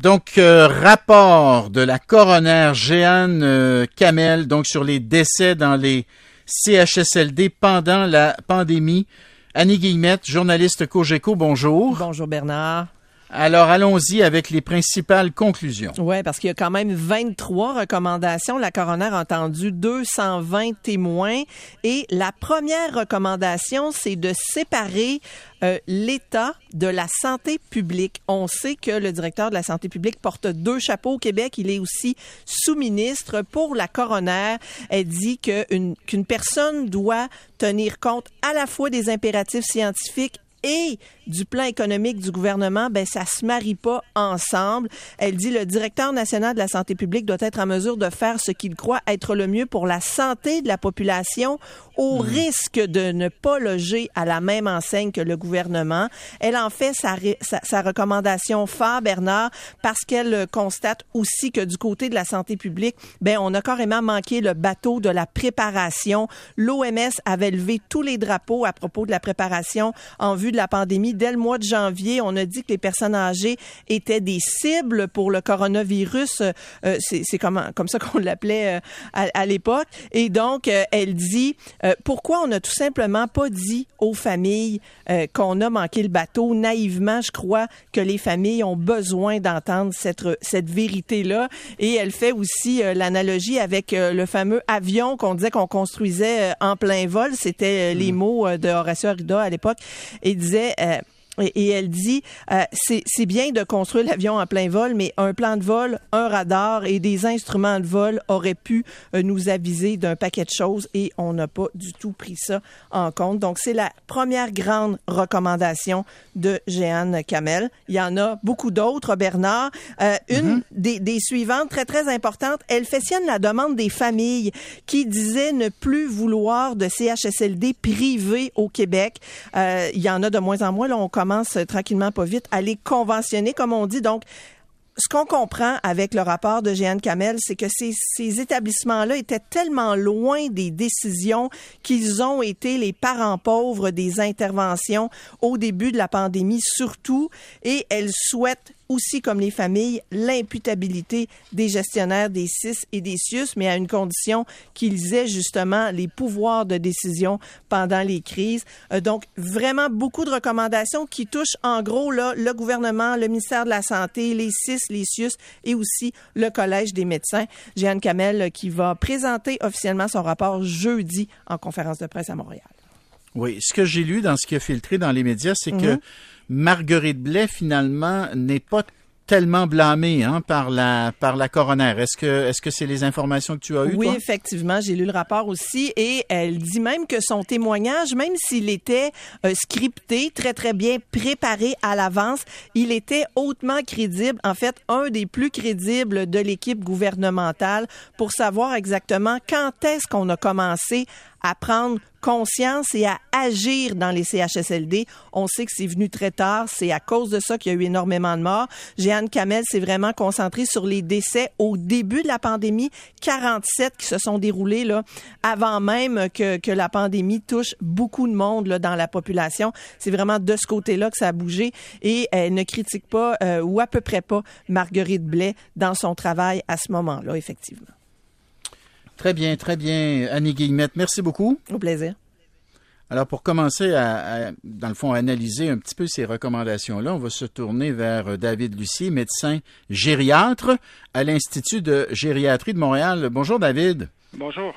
Donc, euh, rapport de la coroner Jeanne euh, Kamel, donc sur les décès dans les CHSLD pendant la pandémie. Annie Guillemette, journaliste Cogeco, bonjour. Bonjour Bernard. Alors, allons-y avec les principales conclusions. Oui, parce qu'il y a quand même 23 recommandations. La coroner a entendu 220 témoins. Et la première recommandation, c'est de séparer euh, l'état de la santé publique. On sait que le directeur de la santé publique porte deux chapeaux au Québec. Il est aussi sous-ministre pour la coroner. Elle dit qu'une personne doit tenir compte à la fois des impératifs scientifiques et du plan économique du gouvernement, ben ça se marie pas ensemble. Elle dit le directeur national de la santé publique doit être en mesure de faire ce qu'il croit être le mieux pour la santé de la population au hmm. risque de ne pas loger à la même enseigne que le gouvernement. Elle en fait sa, sa, recommandation phare, Bernard, parce qu'elle constate aussi que du côté de la santé publique, ben on a carrément manqué le bateau de la préparation. L'OMS avait levé tous les drapeaux à propos de la préparation en vue de la pandémie dès le mois de janvier, on a dit que les personnes âgées étaient des cibles pour le coronavirus. Euh, c'est comme, comme ça qu'on l'appelait euh, à, l'époque. Et donc, euh, elle dit pourquoi on n'a tout simplement pas dit aux familles qu'on a manqué le bateau? Naïvement, je crois que les familles ont besoin d'entendre cette, cette vérité-là. Et elle fait aussi l'analogie avec le fameux avion qu'on disait qu'on construisait en plein vol. C'était les mm. mots de Horacio Arruda à l'époque. Et disait et, elle dit, euh, c'est bien de construire l'avion en plein vol, mais un plan de vol, un radar et des instruments de vol auraient pu euh, nous aviser d'un paquet de choses et on n'a pas du tout pris ça en compte. Donc, c'est la première grande recommandation de Jeanne Kamel. Il y en a beaucoup d'autres, Bernard. Euh, une mm-hmm. des, des, suivantes, très, très importante, elle fait sienne la demande des familles qui disaient ne plus vouloir de CHSLD privés au Québec. il y en a de moins en moins. Là, on commence tranquillement, pas vite, à les conventionner, comme on dit. Donc, ce qu'on comprend avec le rapport de Jeanne Kamel, c'est que ces, ces établissements-là étaient tellement loin des décisions qu'ils ont été les parents pauvres des interventions au début de la pandémie, surtout, et elles souhaitent aussi comme les familles, l'imputabilité des gestionnaires des CIS et des CIUS, mais à une condition qu'ils aient justement les pouvoirs de décision pendant les crises. Euh, donc, vraiment beaucoup de recommandations qui touchent en gros là, le gouvernement, le ministère de la Santé, les CIS, les CIUS et aussi le Collège des médecins. Jeanne Kamel euh, qui va présenter officiellement son rapport jeudi en conférence de presse à Montréal. Oui, ce que j'ai lu dans ce qui a filtré dans les médias, c'est que mhm. Marguerite Blais, finalement, n'est pas tellement blâmée hein, par la par la coroner. Est-ce que est-ce que c'est les informations que tu as eues Oui, effectivement, j'ai lu le rapport aussi et elle dit même que son témoignage, même s'il était euh, scripté, très très bien préparé à l'avance, il était hautement crédible. En fait, un des plus crédibles de l'équipe gouvernementale pour savoir exactement quand est-ce qu'on a commencé à prendre conscience et à agir dans les CHSLD. On sait que c'est venu très tard. C'est à cause de ça qu'il y a eu énormément de morts. Jeanne Kamel s'est vraiment concentrée sur les décès au début de la pandémie. 47 qui se sont déroulés là, avant même que, que la pandémie touche beaucoup de monde là, dans la population. C'est vraiment de ce côté-là que ça a bougé. Et elle ne critique pas, euh, ou à peu près pas, Marguerite Blais dans son travail à ce moment-là, effectivement. Très bien, très bien, Annie Guillemette. Merci beaucoup. Au plaisir. Alors, pour commencer à, dans le fond, analyser un petit peu ces recommandations-là, on va se tourner vers euh, David Lucier, médecin gériatre à l'Institut de gériatrie de Montréal. Bonjour, David. Bonjour.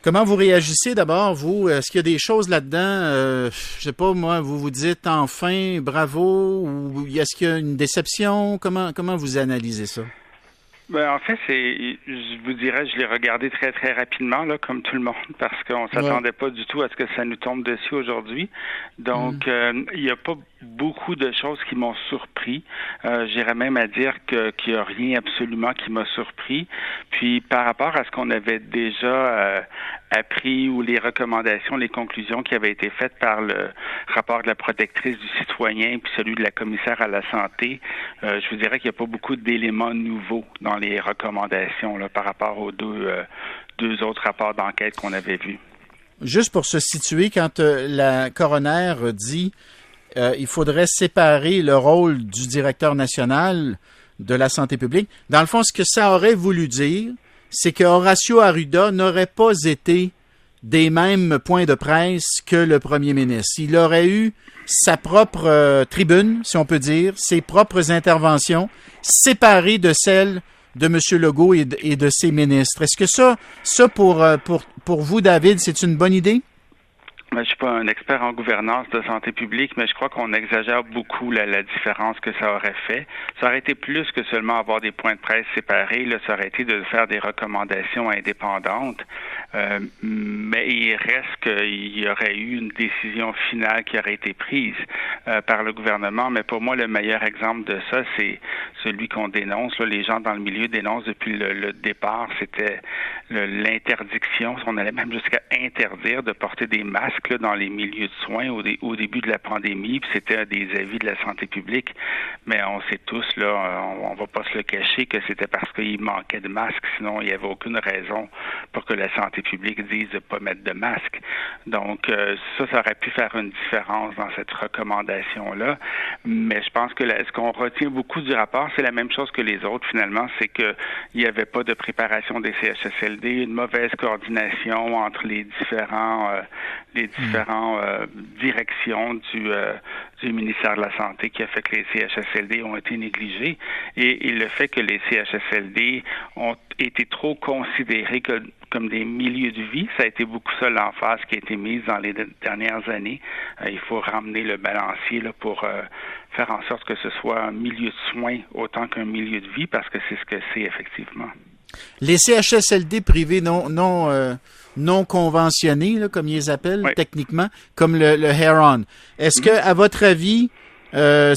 Comment vous réagissez d'abord, vous? Est-ce qu'il y a des choses là-dedans, euh, je sais pas, moi, vous vous dites enfin, bravo, ou est-ce qu'il y a une déception? Comment, comment vous analysez ça? Ben, en fait, c'est, je vous dirais, je l'ai regardé très, très rapidement, là, comme tout le monde, parce qu'on s'attendait pas du tout à ce que ça nous tombe dessus aujourd'hui. Donc, mm. euh, il a pas beaucoup de choses qui m'ont surpris. Euh, J'irais même à dire qu'il n'y a rien absolument qui m'a surpris. Puis, par rapport à ce qu'on avait déjà euh, appris ou les recommandations, les conclusions qui avaient été faites par le rapport de la protectrice du citoyen puis celui de la commissaire à la santé, euh, je vous dirais qu'il n'y a pas beaucoup d'éléments nouveaux dans les recommandations par rapport aux deux, deux autres rapports d'enquête qu'on avait vus. Juste pour se situer, quand la coroner dit il faudrait séparer le rôle du directeur national de la santé publique. Dans le fond, ce que ça aurait voulu dire, c'est que Horacio Arruda n'aurait pas été des mêmes points de presse que le premier ministre. Il aurait eu sa propre euh, tribune, si on peut dire, ses propres interventions, séparées de celles de M. Legault et de, ses ministres. Est-ce que ça, ça pour, euh, vous, David, c'est une bonne idée? Je suis pas un expert en gouvernance de santé publique, mais je crois qu'on exagère beaucoup la, différence que ça aurait fait. Ça aurait été plus que seulement avoir des points de presse séparés. Là, ça aurait été de faire des recommandations indépendantes. Euh, mais il reste qu'il y aurait eu une décision finale qui aurait été prise euh, par le gouvernement. Mais pour moi, le meilleur exemple de ça, c'est celui qu'on dénonce. les gens dans le milieu dénoncent depuis le, départ. C'était l'interdiction. On allait même jusqu'à interdire de porter des masques dans les milieux de soins au, début de la pandémie. C'était des avis de la santé publique. Mais on sait tous, là, on, on va pas se le cacher, que c'était parce qu'il manquait de masques. Sinon, il n'y avait aucune raison pour que la santé publique dise de pas mettre de masque. Donc, euh, ça, ça aurait pu faire une différence dans cette recommandation-là. Mais je pense que ce qu'on retient beaucoup du rapport, c'est la même chose que les autres, finalement, c'est qu'il n'y avait pas de préparation des Une mauvaise coordination entre les différents, euh, les différents euh, directions du, du ministère de la Santé qui a fait que les CHSLD ont été négligés et, et le fait que les CHSLD ont été trop considérés que comme des milieux de vie. Ça a été beaucoup ça l'emphase qui a été mise dans les dernières années. Euh, il faut ramener le balancier là, pour euh, faire en sorte que ce soit un milieu de soins autant qu'un milieu de vie, parce que c'est ce que c'est effectivement. Les CHSLD privés non non euh, non conventionnés, comme ils les appellent techniquement, comme le, le Heron. Est-ce mm-hmm. que, à votre avis, euh,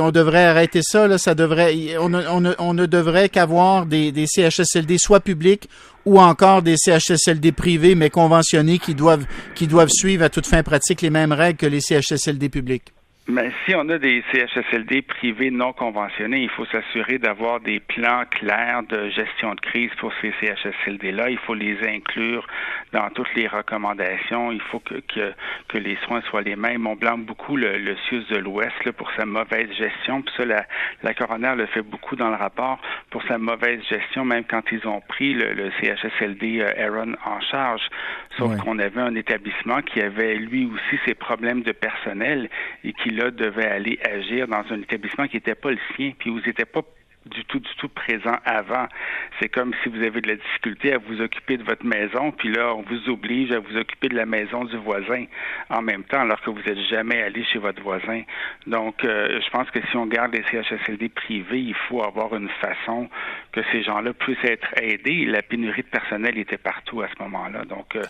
on devrait arrêter ça. Là, ça devrait, on, ne devrait qu'avoir des, des, CHSLD soit publics ou encore des CHSLD privés mais conventionnés qui doivent, qui doivent suivre à toute fin pratique les mêmes règles que les CHSLD publics? Mais si on a des CHSLD privés non conventionnés, il faut s'assurer d'avoir des plans clairs de gestion de crise pour ces CHSLD-là. Il faut les inclure dans toutes les recommandations. Il faut que, que, que les soins soient les mêmes. On blâme beaucoup le, le CIUS de l'Ouest pour sa mauvaise gestion. Puis ça, la, la coroner le fait beaucoup dans le rapport pour sa mauvaise gestion, même quand ils ont pris le, le CHSLD euh, Aaron en charge. Sauf qu'on avait un établissement qui avait lui aussi ses problèmes de personnel et qui là devait aller agir dans un établissement qui n'était pas le sien, puis vous n'étiez pas du tout, du tout présent avant. C'est comme si vous avez de la difficulté à vous occuper de votre maison, puis là, on vous oblige à vous occuper de la maison du voisin en même temps, alors que vous n'êtes jamais allé chez votre voisin. Donc, euh, je pense que si on garde les CHSLD privés, il faut avoir une façon que ces gens-là puissent être aidés. La pénurie de personnel était partout à ce moment-là. Donc, euh,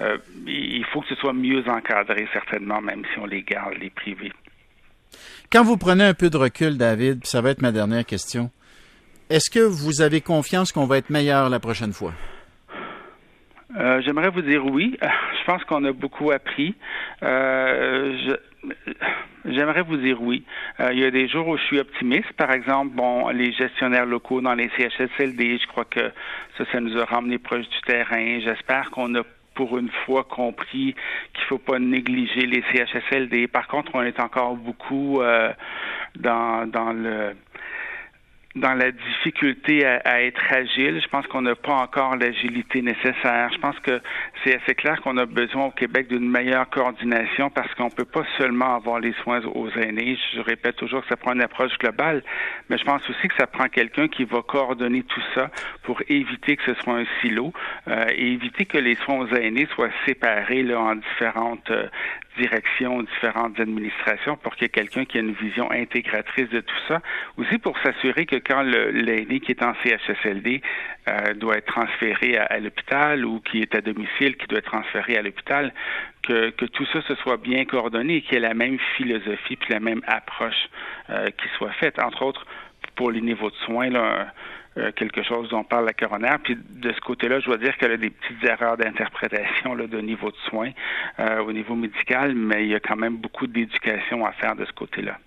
euh, il faut que ce soit mieux encadré, certainement, même si on les garde, les privés. Quand vous prenez un peu de recul, David, ça va être ma dernière question, est-ce que vous avez confiance qu'on va être meilleur la prochaine fois? Euh, j'aimerais vous dire oui. Je pense qu'on a beaucoup appris. Euh, j'aimerais vous dire oui. Euh, il y a des jours où je suis optimiste. Par exemple, bon, les gestionnaires locaux dans les CHSLD, je crois que ça, ça nous a ramené proche du terrain. J'espère qu'on a pour une fois compris qu'il faut pas négliger les CHSLD. Par contre, on est encore beaucoup euh, dans, dans le dans la difficulté à, être agile. Je pense qu'on n'a pas encore l'agilité nécessaire. Je pense que c'est assez clair qu'on a besoin au Québec d'une meilleure coordination parce qu'on peut pas seulement avoir les soins aux aînés. Je répète toujours que ça prend une approche globale, mais je pense aussi que ça prend quelqu'un qui va coordonner tout ça pour éviter que ce soit un silo euh, et éviter que les soins aux aînés soient séparés là, en différentes euh, directions, différentes administrations pour qu'il y ait quelqu'un qui ait une vision intégratrice de tout ça. Aussi pour s'assurer que quand l'aîné qui est en CHSLD euh, doit être transféré à, l'hôpital ou qui est à domicile qui doit être transféré à l'hôpital, que, tout ça se soit bien coordonné et qu'il y ait la même philosophie puis la même approche euh, qui soit faite. Entre autres, pour les niveaux de soins, là, euh, quelque chose dont parle la coroner. Puis de ce côté-là, je dois dire qu'elle a des petites erreurs d'interprétation de niveau de soins au niveau médical, mais il y a quand même beaucoup d'éducation à faire de ce côté-là.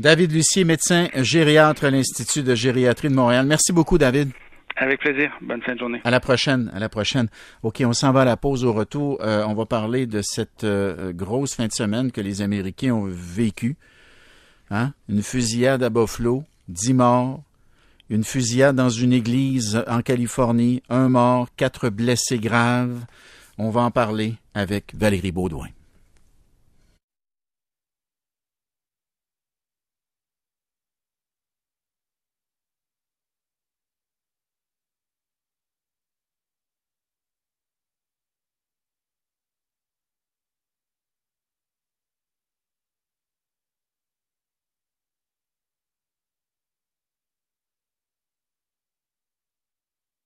David Lucier, médecin gériatre à l'Institut de gériatrie de Montréal. Merci beaucoup, David. Avec plaisir. Bonne fin de journée. À la prochaine. À la prochaine. OK, on s'en va à la pause au retour. Euh, on va parler de cette grosse fin de semaine que les Américains ont vécue. Hein? Une fusillade à Buffalo dix morts. Une fusillade dans une église en Californie, un mort, quatre blessés graves. On va en parler avec Valérie Baudouin.